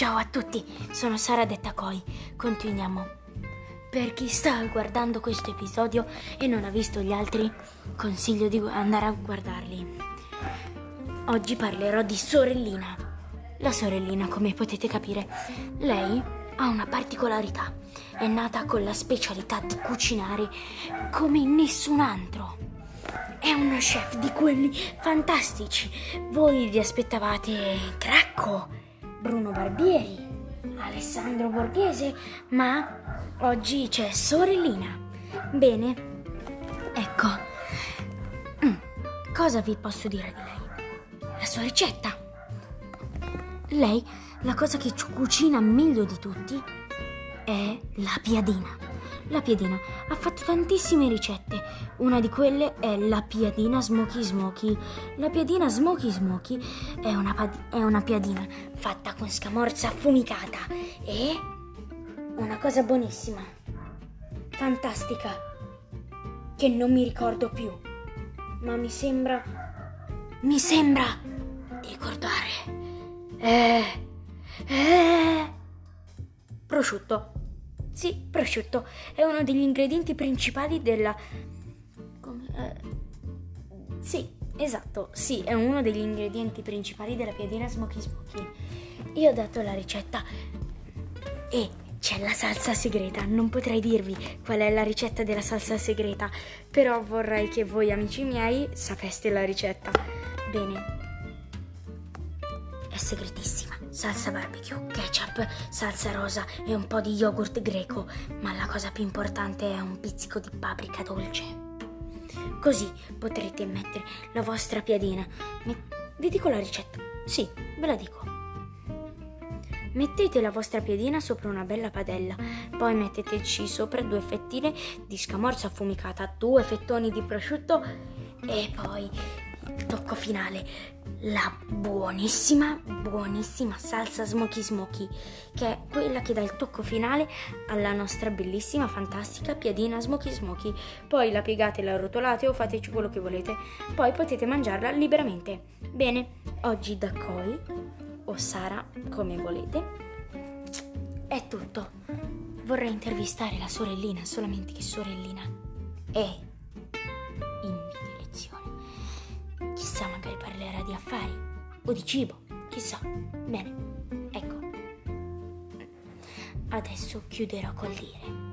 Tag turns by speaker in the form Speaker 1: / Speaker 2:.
Speaker 1: Ciao a tutti, sono Sara Detta Coi. Continuiamo. Per chi sta guardando questo episodio e non ha visto gli altri, consiglio di andare a guardarli. Oggi parlerò di sorellina. La sorellina, come potete capire, lei ha una particolarità. È nata con la specialità di cucinare come nessun altro. È uno chef di quelli fantastici. Voi vi aspettavate Cracco, Bruno Barbieri, Alessandro Borghese, ma oggi c'è sorellina. Bene, ecco. Mm, Cosa vi posso dire di lei? La sua ricetta. Lei, la cosa che ci cucina meglio di tutti è la piadina. La piadina ha fatto tantissime ricette. Una di quelle è la piadina smoky smoky. La piadina smoky smoky è una, pad- è una piadina fatta con scamorza affumicata e una cosa buonissima, fantastica, che non mi ricordo più, ma mi sembra, mi sembra di ricordare. Eh, eh, prosciutto. Sì, prosciutto è uno degli ingredienti principali della... come- eh, sì, esatto, sì, è uno degli ingredienti principali della piadina smoky smoky. Io ho dato la ricetta e c'è la salsa segreta. Non potrei dirvi qual è la ricetta della salsa segreta, però vorrei che voi amici miei sapeste la ricetta. Bene, è segretissima. Salsa barbecue, ketchup, salsa rosa e un po' di yogurt greco, ma la cosa più importante è un pizzico di paprika dolce. Così potrete mettere la vostra piadina. Vi dico la ricetta. Sì, ve la dico. Mettete la vostra piadina sopra una bella padella, poi metteteci sopra due fettine di scamorza affumicata, due fettoni di prosciutto e poi tocco finale, la buonissima, buonissima salsa smoky smoky, che è quella che dà il tocco finale alla nostra bellissima, fantastica piadina smoky smoky. Poi la piegate, la rotolate o fateci quello che volete, poi potete mangiarla liberamente. Bene, oggi da Koi o Sara, come volete. È tutto. Vorrei intervistare la sorellina, solamente che sorellina è o di cibo, chissà. Bene, ecco. Adesso chiuderò col dire: